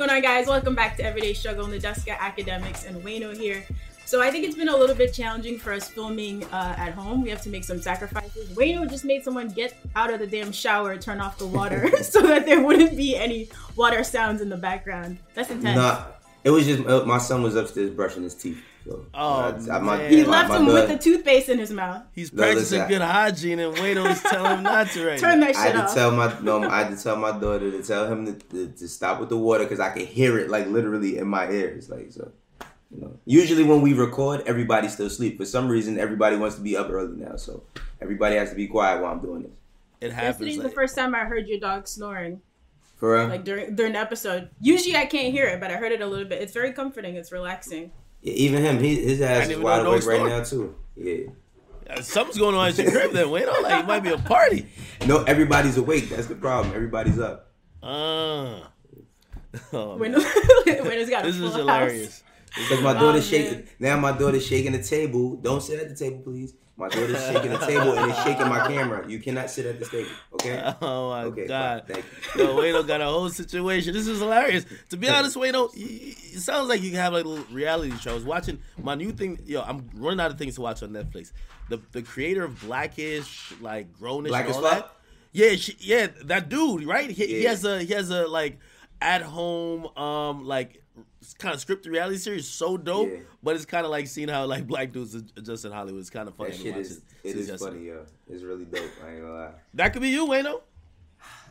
What's going on, guys? Welcome back to Everyday Struggle in the Deska Akademiks and Wayno here. So I think it's been a little bit challenging for us filming uh, at home. We have to make some sacrifices. Wayno just made someone get out of the damn shower, turn off the water, so that there wouldn't be any water sounds in the background. That's intense. Nah, it was just uh, my son was upstairs brushing his teeth. So, Oh, I- I- my- man. he my- left my him with daughter- the toothpaste in his mouth. He's practicing listen, good hygiene, and Wayno's telling him not to right Turn now. that I shit had to tell my no, I had to tell my daughter to tell him to, to, to stop with the water because I could hear it like literally in my ears. Like so, you know. Usually when we record, everybody's still asleep. For some reason, everybody wants to be up early now, so everybody has to be quiet while I'm doing this. It happens. Yesterday's the Like, first time I heard your dog snoring, For real, like during during the episode. Usually I can't hear it, but I heard it a little bit. It's very comforting. It's relaxing. Yeah, even him, he, his ass is wide awake right now too. Yeah. uh, something's going on at your crib then, Wayno. Like, it might be a party. No, everybody's awake. That's the problem. Everybody's up. Uh. Oh, When man. when it's got a this full is house. hilarious. Because my Oh, daughter's man. shaking. Now my daughter's shaking the table. Don't sit at the table, please. My daughter's shaking the table and it's shaking my camera. You cannot sit at this table, okay? Oh my Okay, god. fine. Thank you. Yo, Wayno got a whole situation. This is hilarious. To be honest, y- it sounds like you can have like a little reality show. I was watching my new thing. Yo, I'm running out of things to watch on Netflix. The the creator of Blackish, like Grownish, Black and all fuck? that. Yeah, she, yeah, that dude, right? He, he has a he has a like at home um like kind of scripted reality series so dope Yeah. but it's kind of like seeing how like black dudes adjust in hollywood it's kind of funny That to shit watch is it it yesterday. funny, yo. It's really dope. I ain't gonna lie. that could be you Wayno.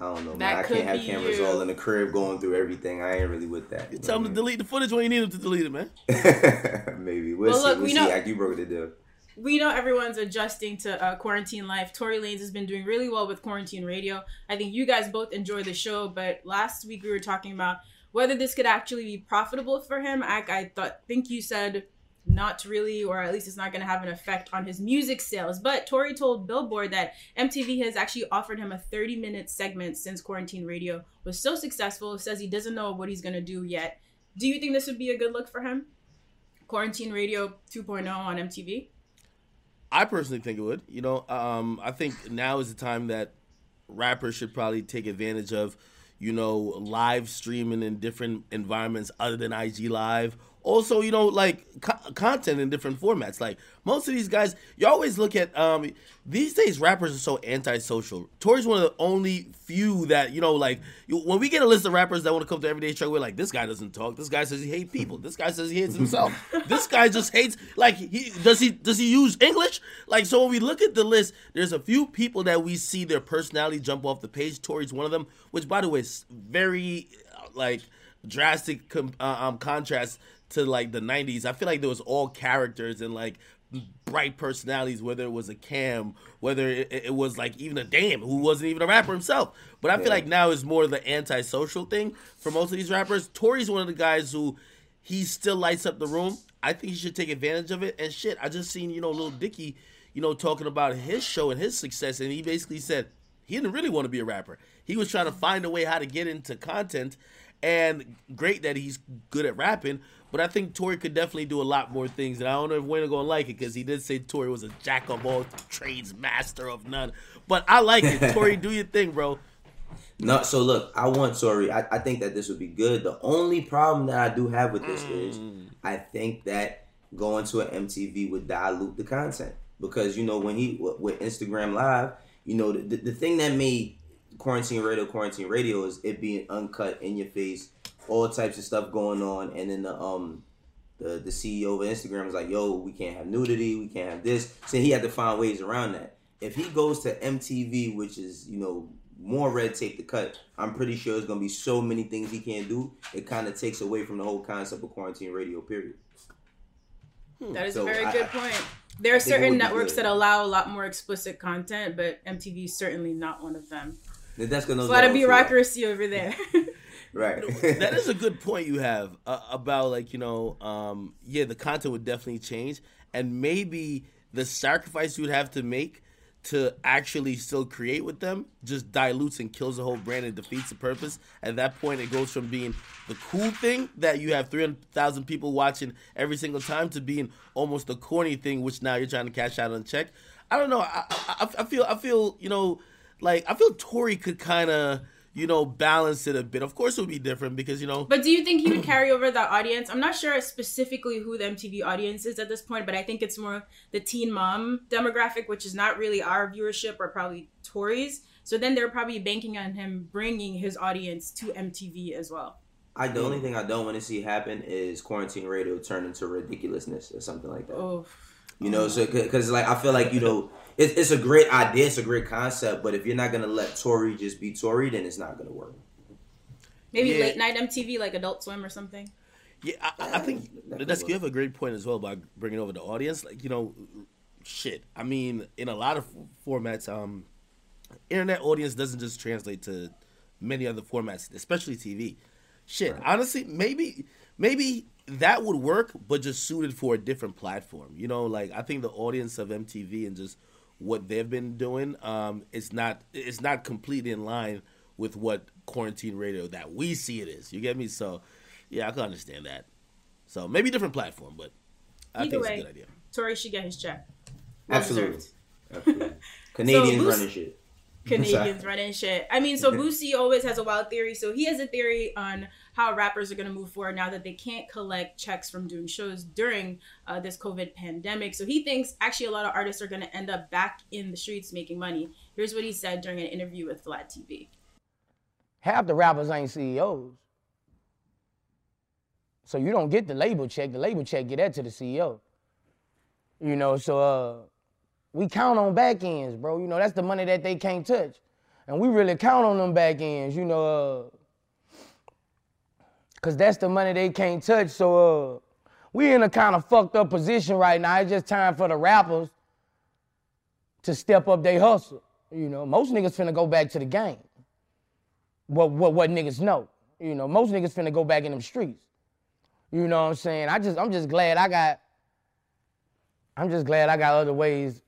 I don't know, man. I can't have cameras you. all in the crib going through everything. I ain't really with that. You tell him to delete the footage when you need him to delete it man. Maybe we'll, Well, see. look, we'll we see. know- Like you broke the deal. we know everyone's adjusting to uh, quarantine life. Tory Lanez has been doing really well with quarantine radio. I think you guys both enjoy the show, but last week we were talking about whether this could actually be profitable for him. I, I thought, think you said not really, or at least it's not going to have an effect on his music sales. But Tory told Billboard that MTV has actually offered him a 30 minute segment since quarantine radio was so successful. Says he doesn't know what he's going to do yet. Do you think this would be a good look for him? Quarantine radio 2.0 on MTV? I personally think it would. You know, um, I think now is the time that rappers should probably take advantage of, you know, live streaming in different environments other than IG Live. Also, you know, like content in different formats. Like most of these guys, you always look at um, these days. Rappers are so antisocial. Tory's one of the only few that you know, like you, when we get a list of rappers that want to come to Everyday Show, we're like, this guy doesn't talk. This guy says he hates people. This guy says he hates himself. this guy just hates. Like he does he does he use English? Like so, when we look at the list, there's a few people that we see their personality jump off the page. Tory's one of them, which by the way is very uh, like drastic com- uh, um, contrast to like the 90s i feel like there was all characters and like bright personalities whether it was a cam whether it, it was like even a dame who wasn't even a rapper himself but i feel Yeah. like now is more the antisocial thing for most of these rappers tory's one of the guys who he still lights up the room i think he should take advantage of it and shit i just seen you know Lil Dicky you know talking about his show and his success and he basically said he didn't really want to be a rapper. He was trying to find a way how to get into content, and great that he's good at rapping. But I think Tory could definitely do a lot more things, and I don't know if Wayne gonna like it because he did say Tory was a jack of all trades, master of none. But I like it. Tory, do your thing, bro. No, so look, I want sorry. I, I think that this would be good. The only problem that I do have with this is mm. I think that going to an MTV would dilute the content because you know when he with with Instagram Live, you know the, the thing that made quarantine radio quarantine radio is it being uncut in your face, all types of stuff going on, and then the um the the CEO of Instagram was like, "Yo, we can't have nudity, we can't have this." So he had to find ways around that. If he goes to MTV, which is you know more red tape to cut, I'm pretty sure there's gonna be so many things he can't do. It kind of takes away from the whole concept of quarantine radio. Period. That is So a very I- good point. There are certain networks that allow a lot more explicit content, but MTV is certainly not one of them. That's gonna There's a lot of bureaucracy over there. right? that is a good point you have uh, about like you know um yeah the content would definitely change and maybe the sacrifice you would have to make to actually still create with them just dilutes and kills the whole brand and defeats the purpose. At that point it goes from being the cool thing that you have 300,000 people watching every single time to being almost the corny thing which now you're trying to cash out on check. I don't know. I, I, I feel i feel you know like I feel Tory could kind of, you know, balance it a bit. Of course, it would be different because you know. But do you think he would carry over that audience? I'm not sure specifically who the MTV audience is at this point, but I think it's more the teen mom demographic, which is not really our viewership or probably Tory's. So then they're probably banking on him bringing his audience to MTV as well. I the only thing I don't want to see happen is quarantine radio turn into ridiculousness or something like that. Oh. You know, so because like I feel like you know it's, it's a great idea, it's a great concept, but if you're not gonna let Tory just be Tory, then it's not gonna work. Maybe Yeah. late night MTV, like Adult Swim or something. Yeah, I, I think That that's you have a great point as well about bringing over the audience. Like you know, shit. I mean, in a lot of formats, um, internet audience doesn't just translate to many other formats, especially TV. Shit, honestly, maybe maybe that would work, but just suited for a different platform. You know, like I think the audience of MTV and just what they've been doing, um, it's not it's not completely in line with what quarantine radio that we see it is. You get me? So, yeah, I can understand that. So maybe different platform, but I Either think it's a good idea. Tory should get his check. Well Absolutely. deserved. Absolutely. Canadians Boost- running shit. Canadians running shit. I mean, so Boosie always has a wild theory. So he has a theory on how rappers are going to move forward now that they can't collect checks from doing shows during uh, this COVID pandemic. So he thinks actually a lot of artists are going to end up back in the streets making money. Here's what he said during an interview with Vlad TV. half the rappers ain't CEOs. So you don't get the label check. The label check get that to the CEO. You know, so uh, we count on back ends, bro. You know, that's the money that they can't touch. And we really count on them back ends, you know, uh, cause that's the money they can't touch. So uh, we in a kind of fucked up position right now. It's just time for the rappers to step up their hustle. You know, most niggas finna go back to the game what what what niggas know. You know, most niggas finna go back in them streets. You know what I'm saying? I just I'm just glad I got I'm just glad I got other ways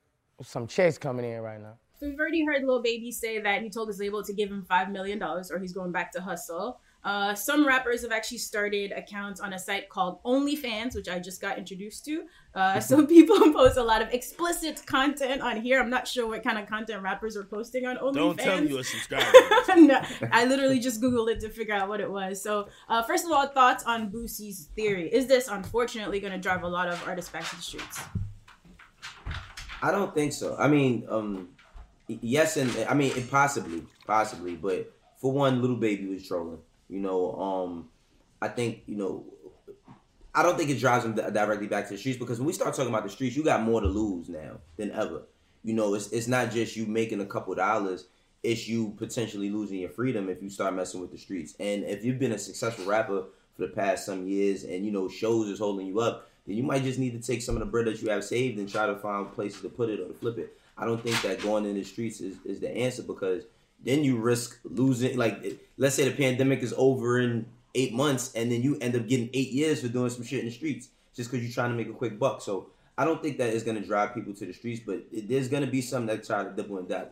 some checks coming in right now. So we've already heard Lil Baby say that he told his label to give him five million dollars, or he's going back to hustle. Uh, some rappers have actually started accounts on a site called OnlyFans, which I just got introduced to. Uh, so people post a lot of explicit content on here. I'm not sure what kind of content rappers are posting on OnlyFans. Don't tell me you're a subscriber. no, I literally just googled it to figure out what it was. So, uh, first of all, thoughts on Boosie's theory? Is this unfortunately going to drive a lot of artists back to the streets? I don't think so. I mean, um, yes, and I mean, possibly, possibly, but for one, Lil Baby was trolling. You know, um, I think you know, I don't think it drives them directly back to the streets because when we start talking about the streets, you got more to lose now than ever. You know, it's it's not just you making a couple dollars. It's you potentially losing your freedom if you start messing with the streets. And if you've been a successful rapper for the past some years, and you know shows is holding you up, then you might just need to take some of the bread that you have saved and try to find places to put it or to flip it. I don't think that going in the streets is, is the answer because then you risk losing. Like, let's say the pandemic is over in eight months, and then you end up getting eight years for doing some shit in the streets just because you're trying to make a quick buck. So I don't think that is going to drive people to the streets, but it, there's going to be some that try to dibble and dabble.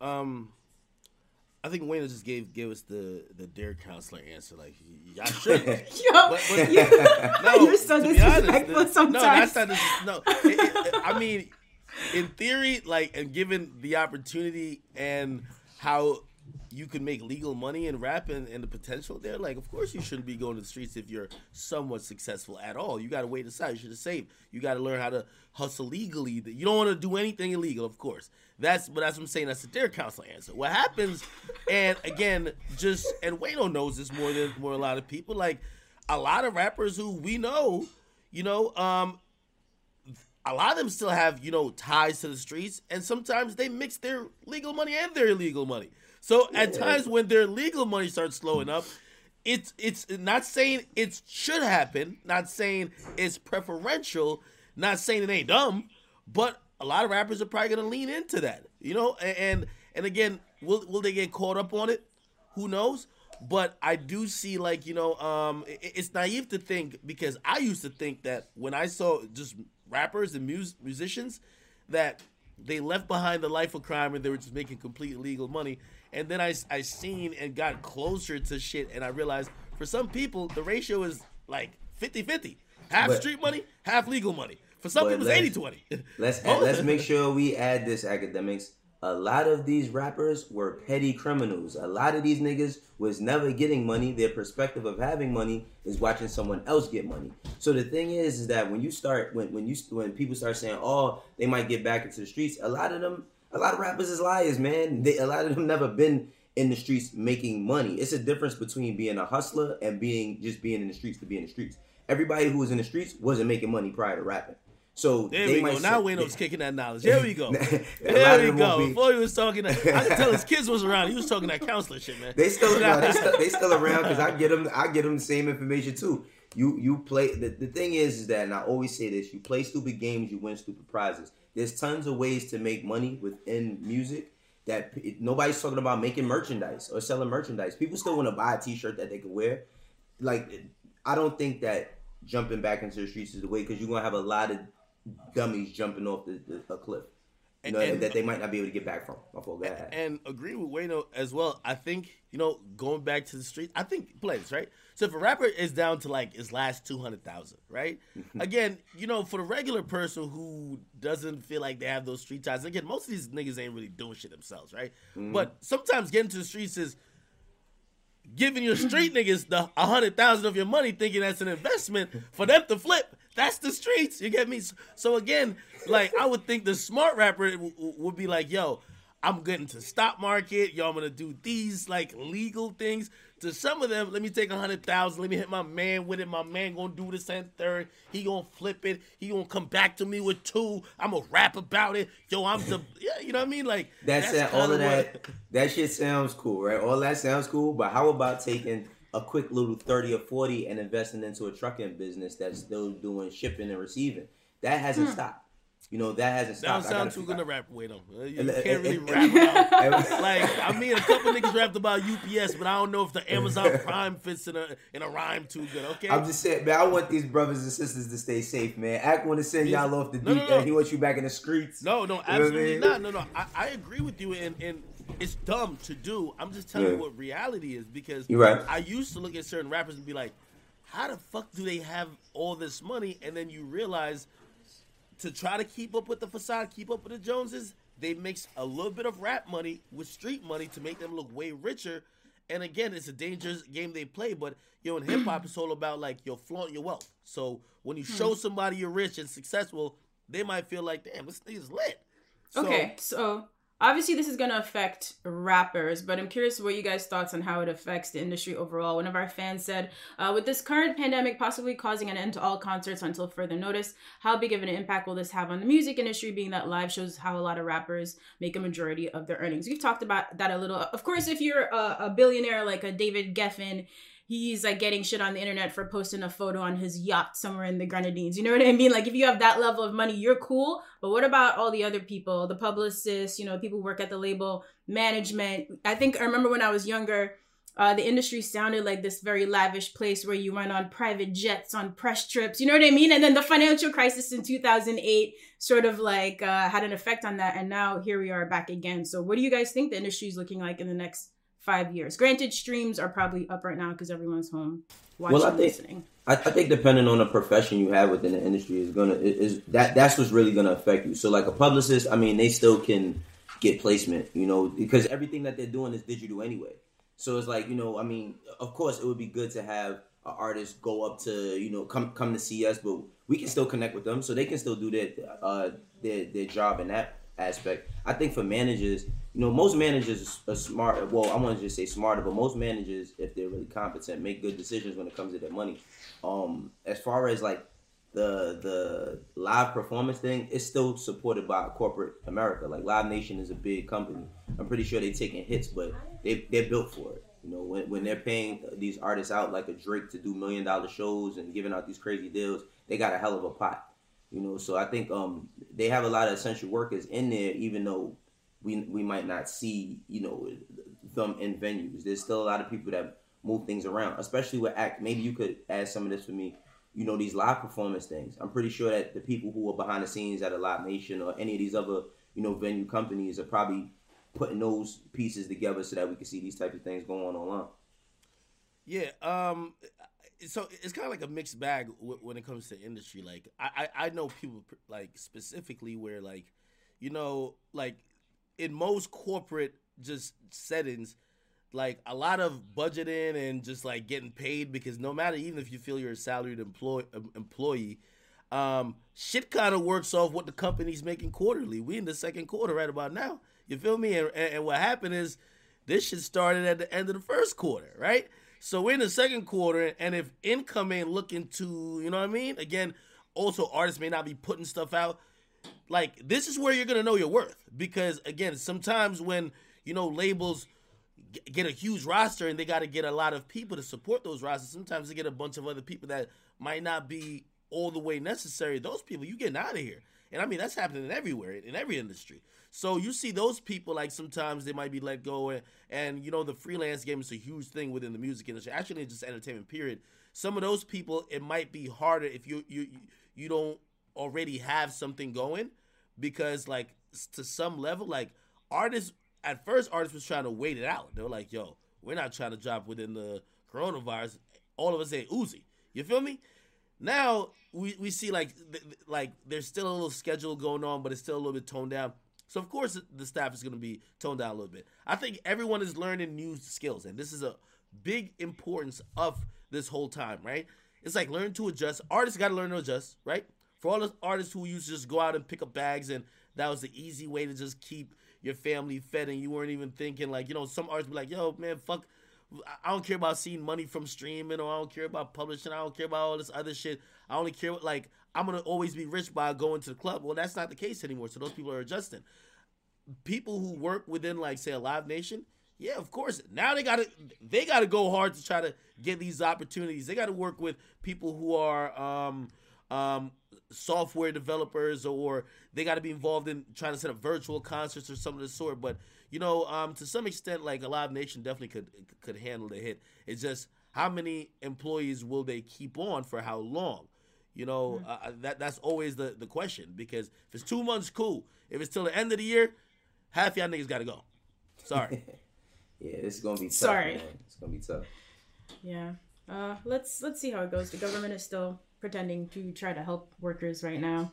Um, I think Wayne just gave gave us the the dare counselor answer. Like, I should. Yo, But- but- you, no, you're so to be honest, disrespectful the- sometimes. No, that's not. Dis- no, It- it- I mean, in theory, like, and given the opportunity and how you can make legal money in rap and, and the potential there, like, of course you shouldn't be going to the streets if you're somewhat successful at all. You got to wait aside. You should have saved. You got to learn how to hustle legally. You don't want to do anything illegal, of course. That's but that's what I'm saying. That's the dare council answer. What happens, and again, just and Wayno knows this more than more a lot of people. Like a lot of rappers who we know, you know, um, a lot of them still have you know ties to the streets, and sometimes they mix their legal money and their illegal money. So at times when their legal money starts slowing up, it's it's not saying it should happen, not saying it's preferential, not saying it ain't dumb, but a lot of rappers are probably gonna lean into that, you know. And and, and again, will will they get caught up on it? Who knows? But I do see like you know, um, i- it's naive to think because I used to think that when I saw just rappers and mus- musicians that they left behind the life of crime and they were just making complete illegal money. And then I, I seen and got closer to shit and I realized for some people the ratio is like 50-50. Half But- street money, half legal money. For some people it's let's- 80-20. Let's let's make sure we add this Akademiks. A lot of these rappers were petty criminals. A lot of these niggas was never getting money. Their perspective of having money is watching someone else get money. So the thing is, is that when you start, when when you when people start saying, oh, they might get back into the streets, a lot of them, a lot of rappers is liars, man. They, a lot of them never been in the streets making money. It's a difference between being a hustler and being just being in the streets to be in the streets. Everybody who was in the streets wasn't making money prior to rapping. So there they we go. Now Wayno's kicking that knowledge. There we go. There we go. be- Before he was talking, I could tell his kids was around. He was talking that counselor shit, man. They still, no, they still they still around because I get them I get them the same information too. You you play the, the thing is is that and I always say this: you play stupid games, you win stupid prizes. There's tons of ways to make money within music that p- nobody's talking about making merchandise or selling merchandise. People still want to buy a T-shirt that they can wear. Like I don't think that jumping back into the streets is the way because you're gonna have a lot of dummies jumping off the, the a cliff. You know, And- that they might not be able to get back from. My fault. Ahead. and agree with Wayno as well. I think you know going back to the street. I think plays right. So if a rapper is down to like his last two hundred thousand, right? again, you know, for the regular person who doesn't feel like they have those street ties. Again, most of these niggas ain't really doing shit themselves, right? Mm-hmm. But sometimes getting to the streets is giving your street niggas the a hundred thousand of your money, thinking that's an investment for them to flip. That's the streets. You get me? So, again, like I would think the smart rapper w- w- would be like, "Yo, I'm getting to stock market. Yo, I'm gonna do these like legal things." To some of them, let me take a hundred thousand. Let me hit my man with it. My man gonna do this and third. He gonna flip it. He gonna come back to me with two. I'm gonna rap about it. Yo, I'm the yeah. You know what I mean? Like That's, that. All of that. That shit sounds cool, right? All that sounds cool. But how about taking a quick little thirty or forty and investing into a trucking business that's still doing shipping and receiving? That hasn't hmm. stopped. You know that hasn't That don't stopped. I sound gotta too good to rap with them. You uh, can't really rap about. Like I mean, a couple niggas rapped about UPS, but I don't know if the Amazon Prime fits in a in a rhyme too good. Okay, I'm just saying, man. I want these brothers and sisters to stay safe, man. Act want to send y'all off the deep, No, no, no. and he wants you back in the streets. no, no, what I absolutely mean? not. No, no, I, I agree with you, and and it's dumb to do. I'm just telling Yeah. you what reality is because right. I used to look at certain rappers and be like, how the fuck do they have all this money? And then you realize to try to keep up with the facade, keep up with the Joneses, they mix a little bit of rap money with street money to make them look way richer. And again, it's a dangerous game they play, but you know, in hip hop, it's all about like yo flaunt your wealth. So when you show hmm. somebody you're rich and successful, they might feel like, damn, this thing's lit. So, okay, so obviously this is going to affect rappers, but I'm curious what you guys' thoughts on how it affects the industry overall. One of our fans said, uh, with this current pandemic possibly causing an end to all concerts until further notice, how big of an impact will this have on the music industry, being that live shows how a lot of rappers make a majority of their earnings? We've talked about that a little. Of course, if you're a, a billionaire like a David Geffen, he's like getting shit on the internet for posting a photo on his yacht somewhere in the Grenadines. You know what I mean? Like if you have that level of money, you're cool. But what about all the other people, the publicists, you know, people who work at the label, management? I think I remember when I was younger, uh, the industry sounded like this very lavish place where you went on private jets on press trips. You know what I mean? And then the financial crisis in 2008 sort of like uh, had an effect on that. And now here we are back again. So what do you guys think the industry is looking like in the next five years? Granted, streams are probably up right now because everyone's home watching, Well, I think- listening. I, I think depending on the profession you have within the industry is gonna is that that's what's really gonna affect you. So like a publicist, I mean, they still can get placement, you know, because everything that they're doing is digital anyway. So it's like you know, I mean, of course, it would be good to have an artist go up to you know come come to see us, but we can still connect with them, so they can still do their uh their their job in that aspect. I think for managers, you know, most managers are smart. Well, I want to just say smarter, but most managers, if they're really competent, make good decisions when it comes to their money. Um, as far as like the the live performance thing, it's still supported by corporate America. Like Live Nation is a big company. I'm pretty sure they're taking hits, but they they're built for it. You know, when, when they're paying these artists out like a Drake to do million dollar shows and giving out these crazy deals, they got a hell of a pot. You know, so I think um they have a lot of essential workers in there, even though we we might not see you know them in venues. There's still a lot of people that move things around, especially with act. Maybe you could add some of this for me. You know these live performance things. I'm pretty sure that the people who are behind the scenes at a Live Nation or any of these other you know venue companies are probably putting those pieces together so that we can see these type of things going on online. Yeah. Um. So it's kind of like a mixed bag when it comes to industry. Like I, I, I know people like specifically where like, you know, like in most corporate just settings, like a lot of budgeting and just like getting paid because no matter even if you feel you're a salaried employee um, shit kind of works off what the company's making quarterly. We in the second quarter right about now. You feel me? And, and what happened is this shit started at the end of the first quarter, right? So we're in the second quarter, and if income ain't looking to, you know what I mean? Again, also artists may not be putting stuff out. Like this is where you're gonna know your worth because again, sometimes when you know labels get a huge roster and they got to get a lot of people to support those rosters. Sometimes they get a bunch of other people that might not be all the way necessary. Those people, you getting out of here. And I mean, that's happening everywhere in every industry. So you see those people like sometimes they might be let go, and, and you know the freelance game is a huge thing within the music industry. Actually, just entertainment period. Some of those people, it might be harder if you you you don't already have something going, because like to some level, like artists at first, artists was trying to wait it out. They were like, "Yo, we're not trying to drop within the coronavirus." All of us say Uzi. You feel me? Now we, we see like th- like there's still a little schedule going on, but it's still a little bit toned down. So of course the staff is going to be toned down a little bit. I think everyone is learning new skills, and this is a big importance of this whole time, right? It's like learn to adjust. Artists got to learn to adjust, right? For all the artists who used to just go out and pick up bags, and that was the easy way to just keep your family fed, and you weren't even thinking like, you know, some artists be like, "Yo, man, fuck." I don't care about seeing money from streaming, or I don't care about publishing. I don't care about all this other shit. I only care like I'm gonna always be rich by going to the club. Well, that's not the case anymore. So those people are adjusting. People who work within like say a Live Nation, yeah, of course. Now they gotta they gotta go hard to try to get these opportunities. They gotta work with people who are um um software developers or they got to be involved in trying to set up virtual concerts or something of the sort. But you know, um, to some extent, like a Live Nation definitely could could handle the hit. It's just how many employees will they keep on for how long? You know, mm-hmm. uh, that that's always the the question because if it's two months, cool. If it's till the end of the year, half y'all niggas got to go. Sorry. yeah, this is gonna be tough. Sorry, man. it's gonna be tough. Yeah. Uh, let's let's see how it goes. The government is still pretending to try to help workers right now.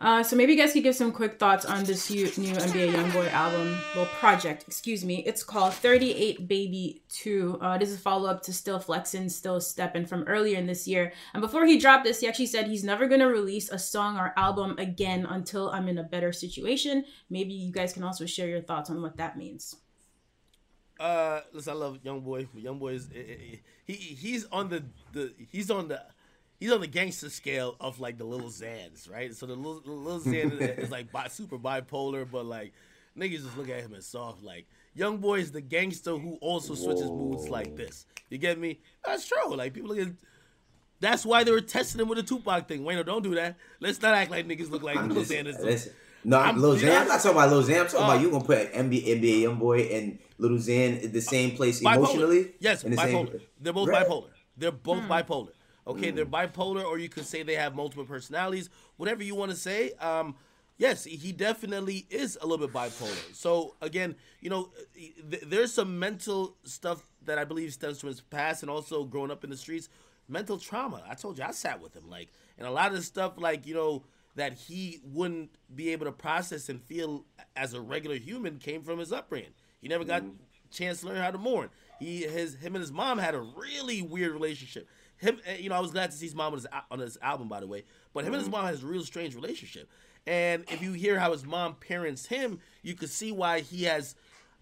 Uh, so maybe you guys could give some quick thoughts on this new NBA YoungBoy album, well project, excuse me. It's called 38 Baby 2. Uh, this is a follow up to Still Flexin', Still Steppin' from earlier in this year. And before he dropped this, he actually said he's never gonna release a song or album again until I'm in a better situation. Maybe you guys can also share your thoughts on what that means. Uh, listen, I love Young Boy. Young Boy is he he's on the the he's on the he's on the gangster scale of like the Lil Xans, right? So the little, little Xan is like bi- super bipolar, but like niggas just look at him as soft. Like young boy is the gangster who also switches Whoa. moods like this. You get me? That's true. Like people look at. That's why they were testing him with a Tupac thing. Wayno, don't do that. Let's not act like niggas look like Lil Xan. No, I'm, Lil Xan. I'm not talking about Lil Xan. I'm talking uh, about you gonna put NBA, NBA young boy and Lil Xan in the same place bipolar. emotionally. Yes, the bipolar. Same... They're both right. bipolar. They're both hmm. bipolar. Okay, mm. they're bipolar, or you could say they have multiple personalities. Whatever you want to say. Um, yes, he definitely is a little bit bipolar. So again, you know, th- there's some mental stuff that I believe stems from his past, and also growing up in the streets, mental trauma. I told you, I sat with him, like, and a lot of the stuff, like you know, that he wouldn't be able to process and feel as a regular human came from his upbringing. He never got mm. chance to learn how to mourn. He his him and his mom had a really weird relationship him, eh, you know, I was glad to see his mom on his, on his album, by the way. But him mm-hmm. and his mm-hmm. mom has a real strange relationship. And if you hear how his mom parents him, you can see why he has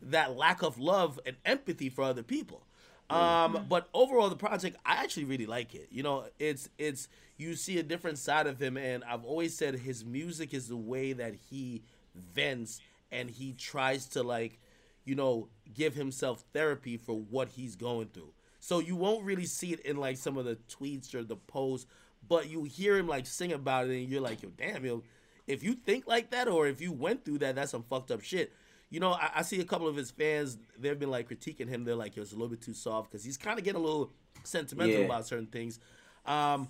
that lack of love and empathy for other people. Um, mm-hmm. but overall, the project I actually really like it. You know, it's it's you see a different side of him, and I've always said his music is the way that he vents and he tries to like, you know, give himself therapy for what he's going through. So you won't really see it in like some of the tweets or the posts, but you hear him like sing about it and you're like, yo, damn, yo, if you think like that or if you went through that, that's some fucked up shit. You know, I, I see a couple of his fans, they've been like critiquing him. They're like, it was a little bit too soft because he's kind of getting a little sentimental yeah. about certain things. Um,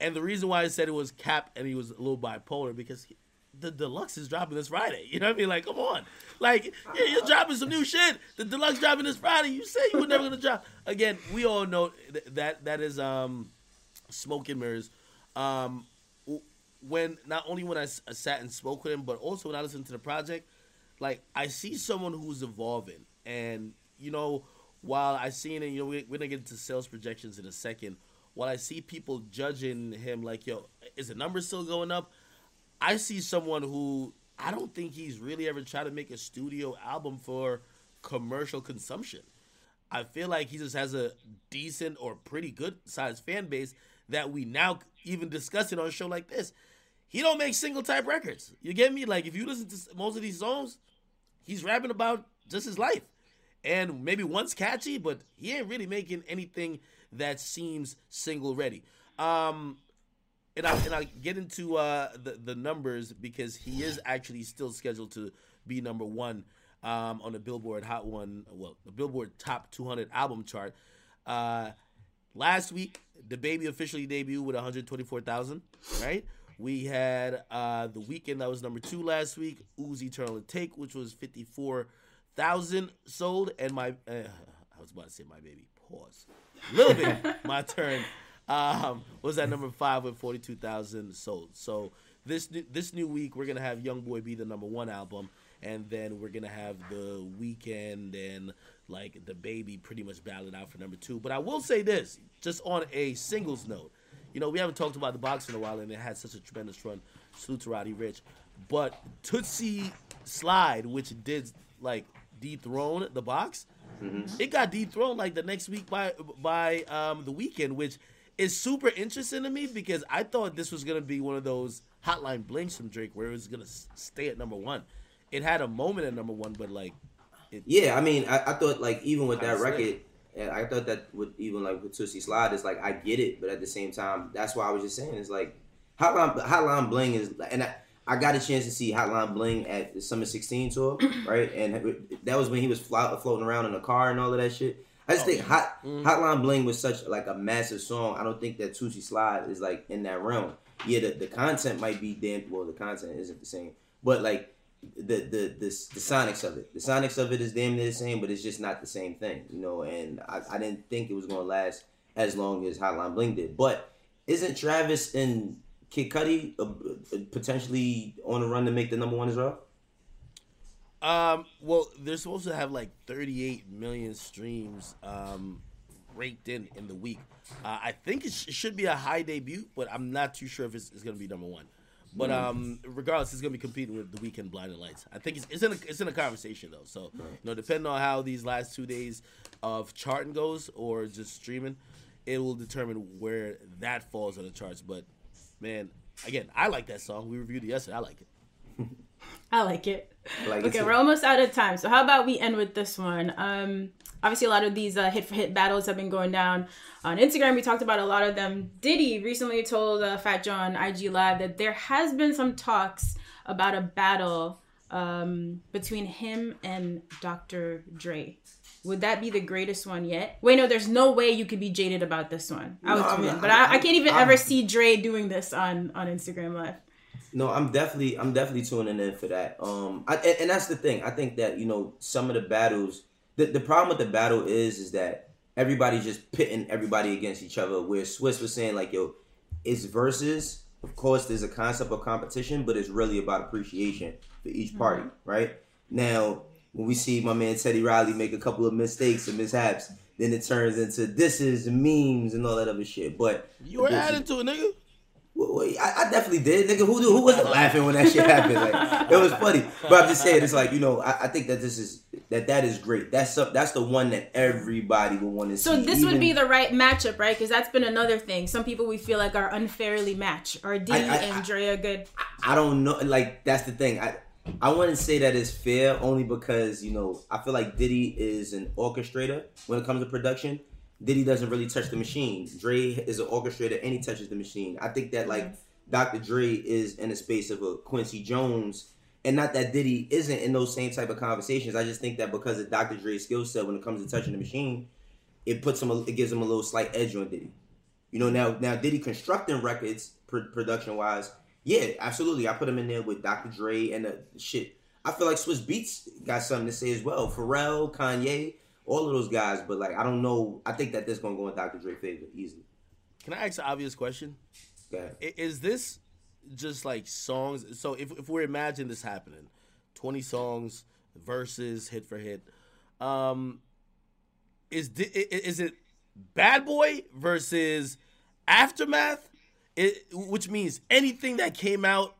and the reason why I said it was Cap and he was a little bipolar because he, the deluxe is dropping this Friday. You know what I mean? Like, come on. Like, yeah, you're dropping some new shit. The deluxe dropping this Friday. You say you were never gonna drop. Again, we all know th- that that is um smoke and mirrors. Um when not only when I, I sat and spoke with him, but also when I listened to the project, like I see someone who's evolving, and you know, while I seen it, you know, we, we're gonna get into sales projections in a second. While I see people judging him like, yo, is the number still going up? I see someone who I don't think he's really ever tried to make a studio album for commercial consumption. I feel like he just has a decent or pretty good sized fan base that we now even discuss it on a show like this. He don't make single type records. You get me? Like if you listen to most of these songs, he's rapping about just his life. And maybe one's catchy, but he ain't really making anything that seems single ready. Um and I and I get into uh the, the numbers because he is actually still scheduled to be number one um, on the Billboard Hot One, well, the Billboard Top 200 album chart. Uh, last week, the baby officially debuted with 124,000. Right? We had uh, the Weeknd that was number two last week. Uzi Eternal Atake, which was 54,000 sold, and my uh, I was about to say my baby. Pause. A little bit. my turn. Um, was at number five with 42,000 sold. So this this new week we're gonna have Young Boy be the number one album and then we're gonna have the Weeknd and like the baby pretty much battled out for number two. But I will say this, just on a singles note, you know we haven't talked about the box in a while, and it had such a tremendous run. Salute to Roddy Ricch, but Toosie Slide, which did like dethrone the box, mm-hmm. it got dethroned like the next week by by um, the Weeknd, which is super interesting to me because I thought this was gonna be one of those Hotline Blings from Drake where it was gonna stay at number one it had a moment at number one, but like, it, yeah, I mean, I, I, thought like even with that record, and I thought that with even like with Toosie Slide, it's like I get it, but at the same time, that's why I was just saying it's like Hotline Hotline Bling is, and I, I got a chance to see Hotline Bling at the Summer 16 tour, right? And that was when he was floating around in the car and all of that shit. I just oh, think Hot, mm-hmm. Hotline Bling was such like a massive song. I don't think that Toosie Slide is like in that realm. Yeah, the, the content might be damn well. The content isn't the same, but like the the the, the sonics of it. The sonics of it is damn near the same, but it's just not the same thing, you know. And I, I didn't think it was gonna last as long as Hotline Bling did. But isn't Travis and Kid Cudi uh, uh, potentially on the run to make the number one as well? Um, well, they're supposed to have like 38 million streams um, raked in in the week. Uh, I think it, sh- it, should be a high debut, but I'm not too sure if it's, it's going to be number one. But mm-hmm. um, regardless, it's gonna be competing with the Weeknd Blinding Lights. I think it's, it's in a, it's in a conversation though. So you know, depending on how these last two days of charting goes or just streaming, it will determine where that falls on the charts. But man, again, I like that song. We reviewed it yesterday. I like it. I like it. Like okay, we're almost out of time. So how about we end with this one? Um, obviously a lot of these uh, hit for hit battles have been going down on Instagram. We talked about a lot of them. Diddy recently told uh, Fat Joe on IG Live that there has been some talks about a battle um, between him and Dr. Dre. Would that be the greatest one yet? Wait, no, there's no way you could be jaded about this one. I was no, but I, I, can't even I'm, ever see Dre doing this on on Instagram Live. No, I'm definitely I'm definitely tuning in for that. Um, I, and, and that's the thing. I think that you know some of the battles the, the problem with the battle is is that everybody's just pitting everybody against each other. Where Swizz was saying like, yo, it's versus. Of course, there's a concept of competition, but it's really about appreciation for each party, mm-hmm. right? Now, when we see my man Teddy Riley make a couple of mistakes and mishaps, then it turns into this is memes and all that other shit. But you were adding to it, nigga. Well, I, I, definitely did, nigga. Who who wasn't laughing when that shit happened? Like, it was funny, but I'm just saying, it's like you know, I, I think that this is that that is great. That's up, that's the one that everybody will want to so see. So this Even, would be the right matchup, right? Because that's been another thing. Some people we feel like are unfairly matched. Are Diddy I, I, and Dre good? I don't know. Like that's the thing. I I wouldn't say that is fair, only because you know I feel like Diddy is an orchestrator when it comes to production Diddy doesn't really touch the machine. Dre is an orchestrator and he touches the machine. I think that like Dr. Dre is in a space of a Quincy Jones, and not that Diddy isn't in those same type of conversations. I just think that because of Dr. Dre's skill set when it comes to touching the machine, it puts him, a, it gives him a little slight edge on Diddy. You know, now now Diddy constructing records production wise, yeah, absolutely. I put him in there with Dr. Dre and the shit. I feel like Swizz Beatz got something to say as well. Pharrell, Kanye, all of those guys. But like, I don't know. I think that this gonna go in Dr. Dre favor easily. Can I ask an obvious question? Is this just like songs? So if if we're imagining this happening, twenty songs, verses, hit for hit. Um, is is it Bad Boy versus Aftermath? It, which means anything that came out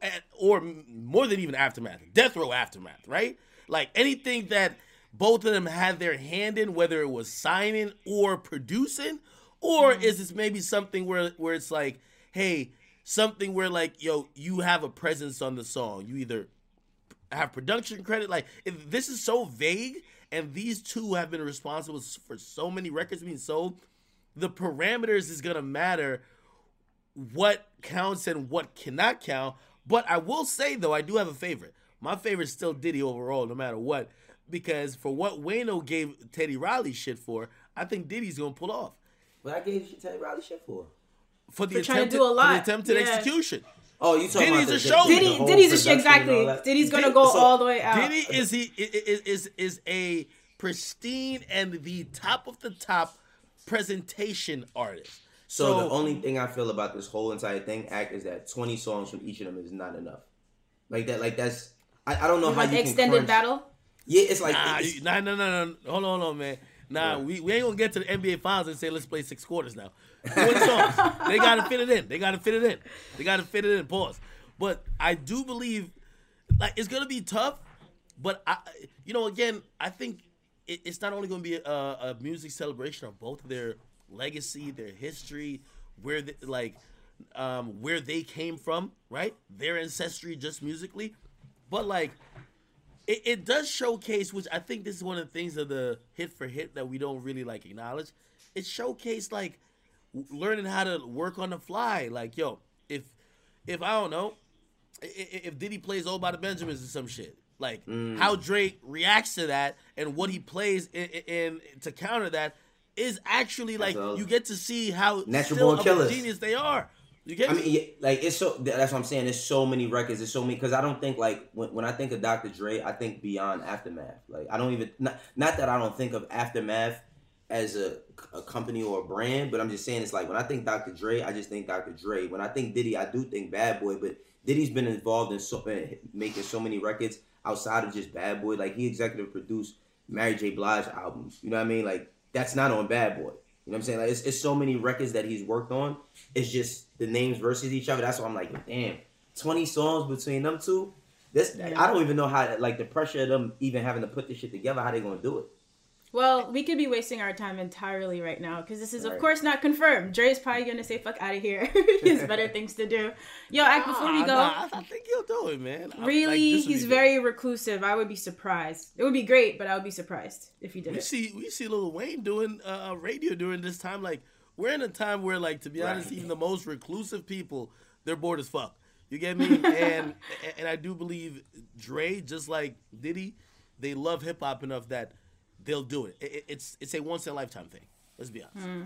at, or more than even aftermath, death row aftermath, right? Like anything that both of them had their hand in, whether it was signing or producing, or mm-hmm. is this maybe something where where it's like, hey, something where like, yo, you have a presence on the song. You either have production credit, like if this is so vague, and these two have been responsible for so many records being sold. The parameters is gonna matter what counts and what cannot count. But I will say though, I do have a favorite. My favorite is still Diddy overall, no matter what. Because for what Wayno gave Teddy Riley shit for, I think Diddy's gonna pull off. What I gave you Teddy Riley shit for? For the For trying to attempted, do a for the attempted Yeah. execution. Oh, you talking Diddy's about the, a showman. Diddy, whole Diddy's a production shit exactly. Diddy's gonna Diddy- go so- all the way out. Diddy is he is is is a pristine and the top of the top presentation artist. So, the only thing I feel about this whole entire thing act is that 20 songs from each of them is not enough. Like that, like that's I, I don't know how want you the can extended crunch- battle? Yeah, it's like Nah, it's- you, nah, no, no, no. Hold on, hold on, man. Nah, we, we ain't gonna get to the NBA finals and say let's play six quarters now. They gotta fit it in. They gotta fit it in. They gotta fit it in. Pause. But I do believe, like, it's gonna be tough. But I, you know, again, I think it, it's not only gonna be a, a music celebration of both their legacy, their history, where they, like, um, where they came from, right? Their ancestry, just musically, but like it, it does showcase, which I think this is one of the things of the hit for hit that we don't really like acknowledge. It showcased like w- learning how to work on the fly. Like, yo, if if I don't know, i- i- if Diddy plays "All by the Benjamins" or some shit, like mm. how Drake reacts to that and what he plays in, in to counter that is actually like you get to see how Natural born killers. genius they are. You get I me? mean, yeah, like it's so. That's what I'm saying. There's so many records. There's so many because I don't think like when, when I think of Dr. Dre, I think beyond Aftermath. Like I don't even not, not that I don't think of Aftermath as a, a company or a brand, but I'm just saying it's like when I think Dr. Dre, I just think Dr. Dre. When I think Diddy, I do think Bad Boy. But Diddy's been involved in so in making so many records outside of just Bad Boy. Like he executive produced Mary J. Blige albums. You know what I mean? Like that's not on Bad Boy. You know what I'm saying? Like it's, it's so many records that he's worked on. It's just the names versus each other. That's why I'm like, damn, 20 songs between them two. This I don't even know how like the pressure of them even having to put this shit together. How they gonna do it? Well, we could be wasting our time entirely right now because this is, of course, not confirmed. Dre's probably gonna say "fuck out of here." he has better things to do. Yo, Act, before we go, nah, I, think he'll do it, man. I- like, really, he's be good. very reclusive. I would be surprised. It would be great, but I would be surprised if he did We it. see we see Lil Wayne doing uh, radio during this time. Like we're in a time where, like, to be honest, even the most reclusive people, they're bored as fuck. You get me? and and I do believe Dre, just like Diddy, they love hip hop enough that they'll do it. It- it- It's it's a once in a lifetime thing. Let's be honest. Hmm.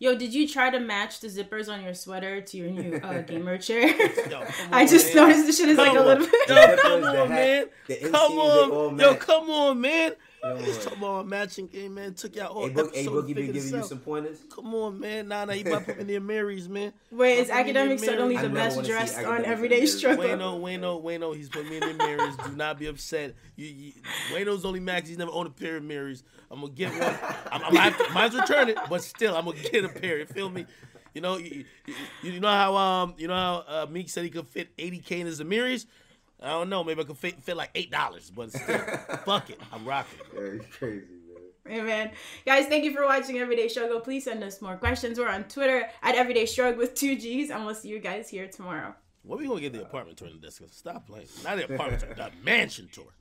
Yo, did you try to match the zippers on your sweater to your new uh, gamer chair? Yo, come I on, just man. noticed the shit is like a little bit. Yo, come on, man. Come inseams, they all on. Yo, come on, man. Yo, Just boy. talking about matching game, man. Took y'all all Hey, Book, hey, episode Boogie been giving you some pointers. Come on, man. Nah, nah, you about to put me in the Marys, man. Wait, is Put me in the academic suddenly the I never best wanna see dressed on everyday in the Marys. struggle? Wayno, Wayno, Wayno, he's put me in the mirrors. Do not be upset. You, you, Wayno's only max. He's never owned a pair of mirrors. I'm gonna get one. I'm, I'm, I mine's return it, but still, I'm gonna get a pair. You feel me? You know, you, you, you know how um, you know how uh, Meek said he could fit 80k in his mirrors. I don't know. Maybe I could fit, fit like eight dollars, but still, fuck it. I'm rocking. Yeah, it's crazy, man. Hey man. Guys, thank you for watching Everyday Struggle. Please send us more questions. We're on Twitter at Everyday Struggle with two G's, and we'll see you guys here tomorrow. When we gonna get the apartment tour in the disco? Stop playing. Not the apartment tour, the mansion tour.